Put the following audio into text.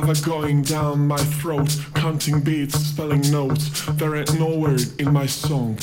Lava going down my throat. Counting beats, spelling notes. There ain't no word in my song.